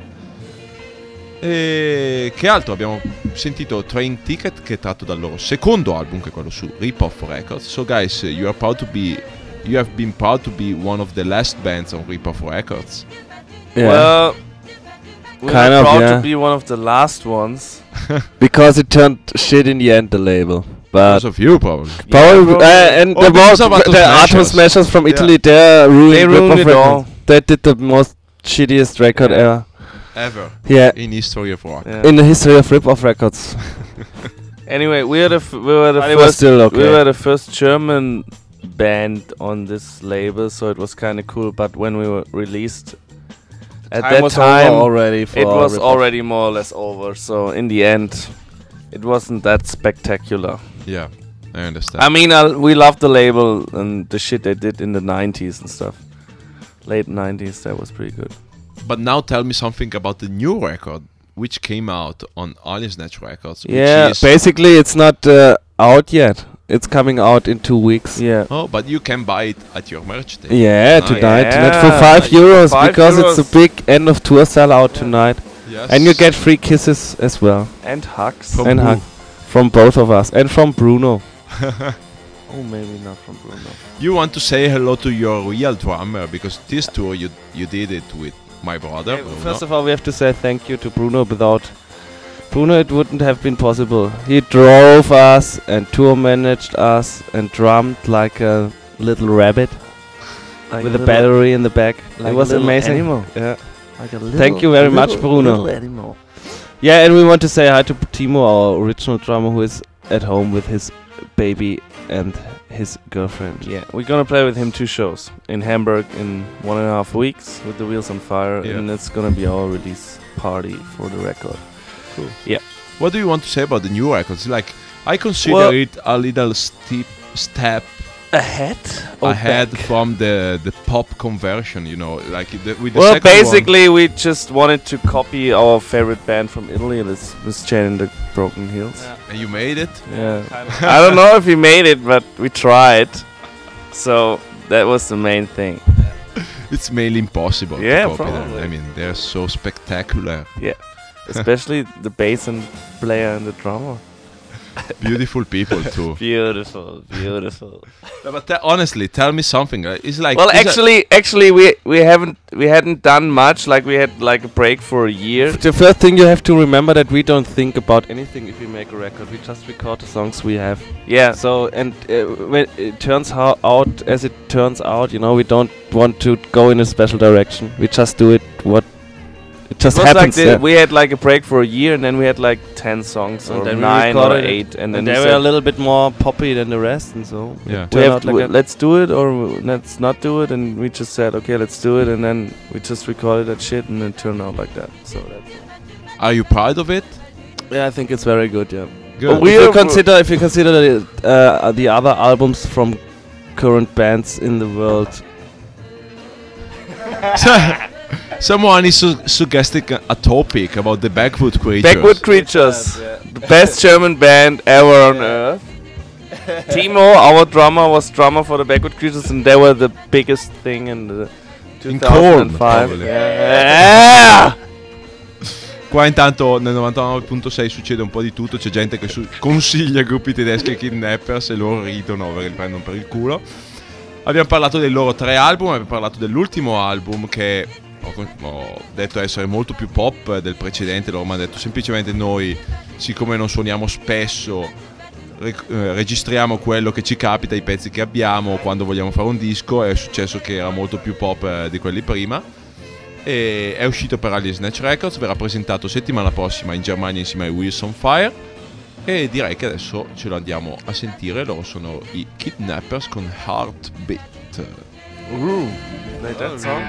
Speaker 4: E che altro abbiamo sentito Train Ticket che è tratto dal loro secondo album che è quello su Rip Off Records. So guys, you are proud to be you have been proud to be one of the last bands on Rip Off Records.
Speaker 8: Yeah.
Speaker 7: Well, we're
Speaker 8: Kind
Speaker 7: not
Speaker 8: of,
Speaker 7: proud
Speaker 8: yeah.
Speaker 7: to be one of the last ones.
Speaker 8: because it turned shit in the end, the label. But
Speaker 4: Because of you probably.
Speaker 8: probably,
Speaker 7: probably.
Speaker 8: uh, and
Speaker 4: Or
Speaker 8: the
Speaker 4: because
Speaker 8: most the Atom
Speaker 4: Smashers.
Speaker 8: Smashers from
Speaker 4: Yeah.
Speaker 8: Italy, they ruined,
Speaker 7: They ruined it
Speaker 8: Records.
Speaker 7: all.
Speaker 8: They did the most shittiest record
Speaker 7: Yeah.
Speaker 8: ever.
Speaker 4: Ever
Speaker 8: Yeah,
Speaker 4: in history of rock.
Speaker 7: Yeah.
Speaker 8: in the history of Rip Off Records.
Speaker 7: Anyway, we are the f- we were the
Speaker 8: But
Speaker 7: first
Speaker 8: still okay.
Speaker 7: we were the first German band on this label, so it was kind of cool. But when we were released, at
Speaker 8: Time
Speaker 7: that
Speaker 8: was
Speaker 7: time,
Speaker 8: already. For
Speaker 7: it was already more or less over. So in the end, it wasn't that spectacular.
Speaker 4: Yeah, I understand.
Speaker 7: I mean, I, we love the label and the shit they did in the '90s and stuff. Late '90s, that was pretty good.
Speaker 4: But now tell me something about the new record which came out on Alien Snatch Records. Which
Speaker 8: Yeah,
Speaker 4: is
Speaker 8: basically it's not uh, out yet. It's coming out in two weeks.
Speaker 7: Yeah.
Speaker 4: Oh, but you can buy it at your merch day.
Speaker 8: Yeah,
Speaker 4: Ah,
Speaker 8: tonight.
Speaker 7: yeah.
Speaker 8: Tonight for five euros
Speaker 7: Five
Speaker 8: because it's a big end of tour sellout tonight,
Speaker 4: Yes.
Speaker 8: and you get free kisses as well
Speaker 7: And hugs.
Speaker 4: From
Speaker 8: and
Speaker 4: who?
Speaker 8: Hug from both of us and from Bruno.
Speaker 7: Oh, maybe not from Bruno.
Speaker 4: You want to say hello to your real drummer because this tour you you did it with my brother.
Speaker 8: Okay,
Speaker 4: Bruno.
Speaker 8: First of all, we have to say thank you to Bruno. Without Bruno, it wouldn't have been possible. He drove us and tour managed us and drummed like a little rabbit
Speaker 7: Like
Speaker 8: with a
Speaker 7: little-
Speaker 8: battery in the back.
Speaker 7: like
Speaker 8: it was
Speaker 7: a
Speaker 8: amazing.
Speaker 7: animal.
Speaker 8: Yeah.
Speaker 7: Like a
Speaker 8: Thank you very much, Bruno.
Speaker 7: Little animal.
Speaker 8: Yeah, and we want to say hi to Timo, our original drummer, who is at home with his baby and his girlfriend.
Speaker 7: Yeah, we're gonna play with him two shows in Hamburg in one and a half weeks with the Wheels on Fire,
Speaker 4: Yeah.
Speaker 7: and it's gonna be our release party for the record. Cool. Yeah.
Speaker 4: What do you want to say about the new records? Like, I consider
Speaker 7: Well-
Speaker 4: it a little steep step
Speaker 7: Ahead? or
Speaker 4: ahead
Speaker 7: back?
Speaker 4: from the the pop conversion. You know, like the, with the
Speaker 7: Well,
Speaker 4: second one-
Speaker 7: basically, we just wanted to copy our favorite band from Italy, this Miss Chain and the Broken Heels.
Speaker 4: and you made it.
Speaker 7: Yeah. I don't know if we made it, but we tried. So that was the main thing.
Speaker 4: It's mainly impossible.
Speaker 7: Yeah,
Speaker 4: to copy them.
Speaker 7: probably.
Speaker 4: I mean, they're so spectacular.
Speaker 7: Yeah especially the bass and player and the drummer.
Speaker 4: Beautiful people too.
Speaker 7: Beautiful, beautiful.
Speaker 4: No, but te- honestly, tell me something. It's like
Speaker 7: well,
Speaker 4: is a-
Speaker 7: actually, actually, we we haven't we hadn't done much. Like we had like a break for a year.
Speaker 8: The first thing you have to remember that we don't think about anything if we make a record. We just record the songs we have.
Speaker 7: Yeah.
Speaker 8: So and uh, when it turns ho- out as it turns out, you know, we don't want to go in a special direction. We just do it what it just
Speaker 7: it was like
Speaker 8: happens.
Speaker 7: the,
Speaker 8: yeah.
Speaker 7: we had like a break for a year, and then we had like ten songs
Speaker 8: And
Speaker 7: or
Speaker 8: then we
Speaker 7: nine or eight, and,
Speaker 8: and
Speaker 7: then
Speaker 8: they
Speaker 7: we
Speaker 8: were a little bit more poppy than the rest, and so
Speaker 4: Yeah.
Speaker 8: it
Speaker 7: we
Speaker 8: turned
Speaker 7: have
Speaker 8: out
Speaker 7: to,
Speaker 8: like a-
Speaker 7: let's do it or w- let's not do it, and we just said okay, let's do it, and then we just recorded that shit, and it turned out like that. So that's
Speaker 4: Are you proud of it?
Speaker 8: yeah, I think it's very good. Yeah.
Speaker 4: Good.
Speaker 7: But we
Speaker 8: if you consider if you consider the, uh, the other albums from current bands in the world,
Speaker 4: Someone is su- suggesting a, topic about the Backwood Creatures.
Speaker 7: Backwood Creatures, the best German band ever on earth. Timo, our drummer, was drummer for the Backwood Creatures, and they were the biggest thing in the
Speaker 4: In Korn,
Speaker 7: 2005. Yeah.
Speaker 4: Qua intanto nel 99.6 succede un po' di tutto, c'è gente che su- consiglia gruppi tedeschi e kidnappers e loro ridono perché li prendono per il culo. Abbiamo parlato dei loro tre album, abbiamo parlato dell'ultimo album che ho, ho detto essere molto più pop del precedente, loro mi hanno detto semplicemente noi, siccome non suoniamo spesso, eh, registriamo quello che ci capita, i pezzi che abbiamo quando vogliamo fare un disco, è successo che era molto più pop eh, di quelli prima e è uscito per Alien Snatch Records, verrà presentato settimana prossima in Germania insieme ai Wheels on Fire e direi che adesso ce lo andiamo a sentire, loro sono i Kidnappers con Heartbeat.
Speaker 7: Like that song?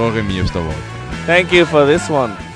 Speaker 1: Heartbeat.
Speaker 4: Errore mio stavolta.
Speaker 7: Thank you for this one.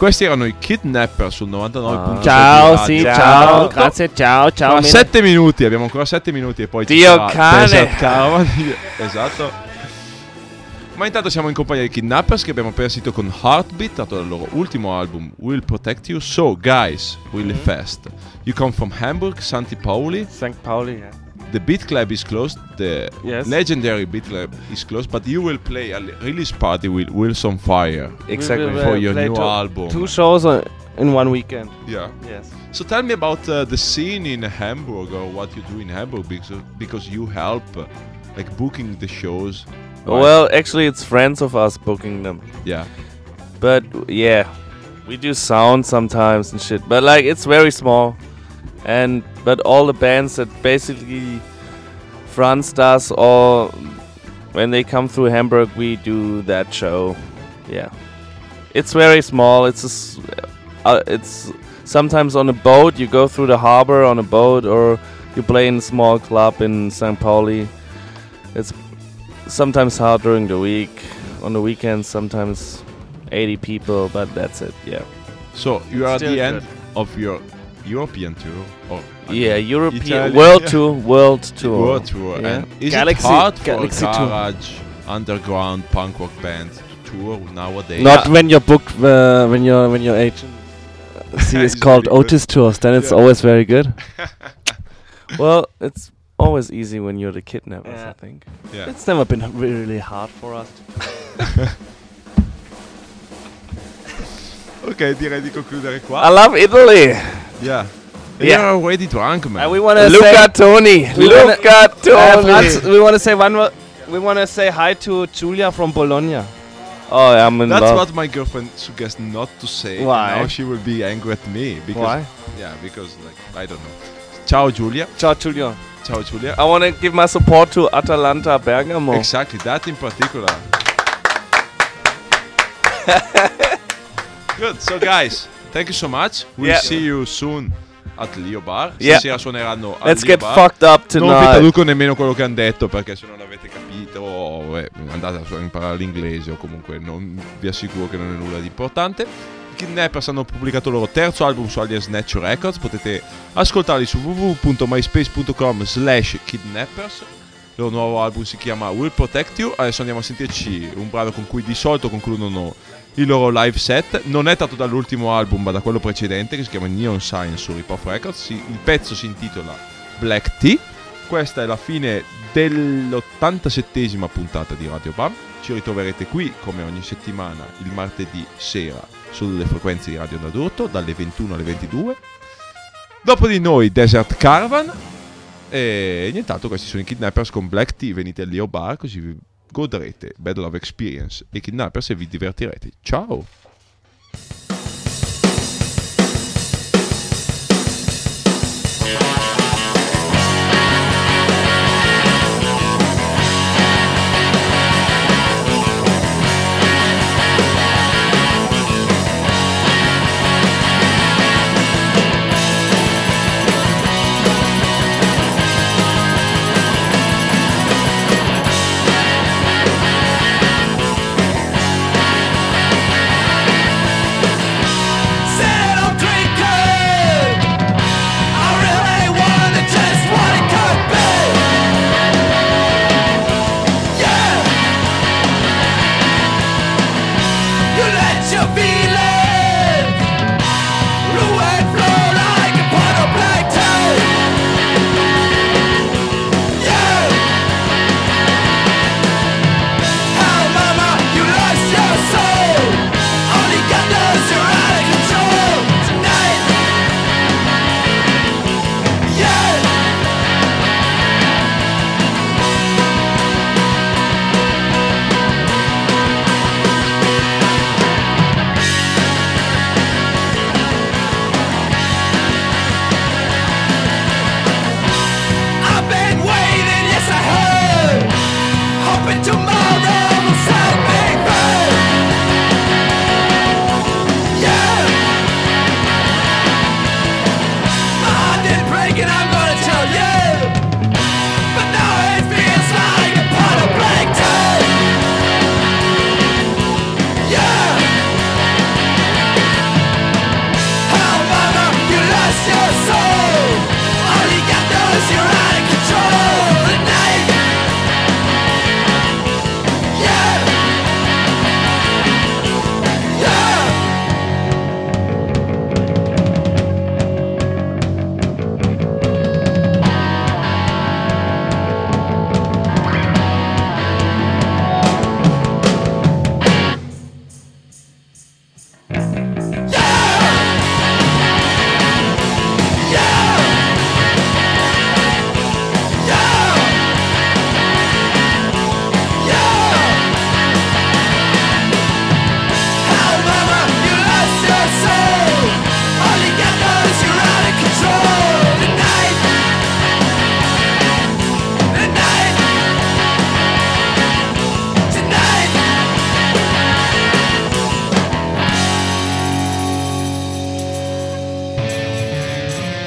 Speaker 4: Questi erano i Kidnapper sul 99.6
Speaker 8: Ah. Ciao, sì,
Speaker 4: Radio.
Speaker 8: ciao, grazie, ciao, ciao.
Speaker 4: Ancora
Speaker 8: Mene.
Speaker 4: 7 minuti, abbiamo ancora 7 minuti e poi ci
Speaker 7: Dio
Speaker 4: sarà
Speaker 7: cane.
Speaker 4: Esatto. Ma intanto siamo in compagnia dei Kidnappers che abbiamo appena sentito con Heartbeat, dato dal loro ultimo album Will Protect You. So, guys, really
Speaker 8: Mm-hmm.
Speaker 4: fast. You come from Hamburg, Santi Pauli.
Speaker 8: St. Pauli, yeah.
Speaker 4: The Beat Club is closed. The
Speaker 8: Yes.
Speaker 4: legendary Beat Club is closed, but you will play a release party with Wilson Fire
Speaker 7: Exactly.
Speaker 8: We will,
Speaker 4: for
Speaker 8: uh,
Speaker 4: your new
Speaker 8: two-
Speaker 4: album.
Speaker 8: Two shows on, in one weekend.
Speaker 4: Yeah.
Speaker 8: Yes.
Speaker 4: So tell me about uh, the scene in Hamburg or what you do in Hamburg because because you help uh, like booking the shows.
Speaker 7: Well, actually, it's friends of us booking them.
Speaker 4: yeah.
Speaker 7: But yeah, we do sound sometimes and shit. But like, it's very small. And but all the bands that basically Franz does, or when they come through Hamburg, we do that show. Yeah, it's very small. It's a s uh, it's sometimes on a boat. You go through the harbor on a boat, or you play in a small club in St. Pauli. It's sometimes hard during the week. On the weekends, sometimes 80 people, but that's it. Yeah.
Speaker 4: So you are at
Speaker 7: Still
Speaker 4: the end of your European tour. Or I
Speaker 7: Yeah,
Speaker 4: mean,
Speaker 7: European
Speaker 4: Italian-
Speaker 7: world
Speaker 4: yeah.
Speaker 7: tour, world tour.
Speaker 4: World tour.
Speaker 7: Yeah.
Speaker 4: And is
Speaker 8: Galaxy-
Speaker 4: it hard for
Speaker 8: Galaxy
Speaker 4: a
Speaker 8: tour.
Speaker 4: garage underground punk rock band to tour nowadays?
Speaker 8: Not when you're booked, uh, when your when your agent uh, see is
Speaker 4: It's
Speaker 8: called
Speaker 4: really good.
Speaker 8: Otis Tours, then it's
Speaker 4: Yeah.
Speaker 8: always very good.
Speaker 7: Well, it's always easy when you're the kidnappers,
Speaker 8: Yeah.
Speaker 7: I think.
Speaker 4: Yeah.
Speaker 8: It's never been really hard for us.
Speaker 4: ok, direi di concludere qua.
Speaker 7: I love Italy.
Speaker 4: Yeah.
Speaker 7: Yeah.
Speaker 4: You're already drunk, man.
Speaker 8: And we want to
Speaker 7: Look
Speaker 8: say,
Speaker 7: at Tony.
Speaker 8: we
Speaker 7: Look
Speaker 8: wanna-
Speaker 7: at
Speaker 8: uh,
Speaker 7: Tony.
Speaker 8: We want to say one. We want to say hi to Julia from Bologna.
Speaker 7: oh, I'm in
Speaker 4: That's
Speaker 7: love.
Speaker 4: what my girlfriend suggests not to say.
Speaker 8: Why?
Speaker 4: Now she will be angry at me because
Speaker 8: Why?
Speaker 4: yeah, because like I don't know. Ciao Julia.
Speaker 8: Ciao, Julia.
Speaker 4: Ciao Julia.
Speaker 7: I want to give my support to Atalanta Bergamo.
Speaker 4: Exactly, that in particular. Good. So guys, thank you so much. We'll
Speaker 7: Yeah.
Speaker 4: see you soon at Leo Bar.
Speaker 7: Yeah.
Speaker 4: Stasera suoneranno al
Speaker 7: Let's
Speaker 4: Leo
Speaker 7: get
Speaker 4: Bar.
Speaker 7: fucked up
Speaker 4: Non vi
Speaker 7: tonight.
Speaker 4: traduco nemmeno quello che hanno detto perché se non l'avete capito eh, andate a imparare l'inglese o comunque non vi assicuro che non è nulla di importante. I Kidnappers hanno pubblicato il loro terzo album su Alias Snatch Records, potete ascoltarli su www.myspace.com slash kidnappers. Il loro nuovo album si chiama Will Protect You, adesso andiamo a sentirci un brano con cui di solito concludono il loro live set. Non è tratto dall'ultimo album ma da quello precedente che si chiama Neon Science su Rip Off Records. Il pezzo si intitola Black Tea. Questa è la fine dell'87esima puntata di Radio Bam. Ci ritroverete qui come ogni settimana il martedì sera sulle frequenze di Radio Onda d'Urto dalle 21 alle 22. Dopo di noi Desert Caravan e nient'altro questi sono i Kidnappers con Black Tea. Venite al Leo Bar così vi godrete Bad Love Experience e Kidnappers e vi divertirete. Ciao!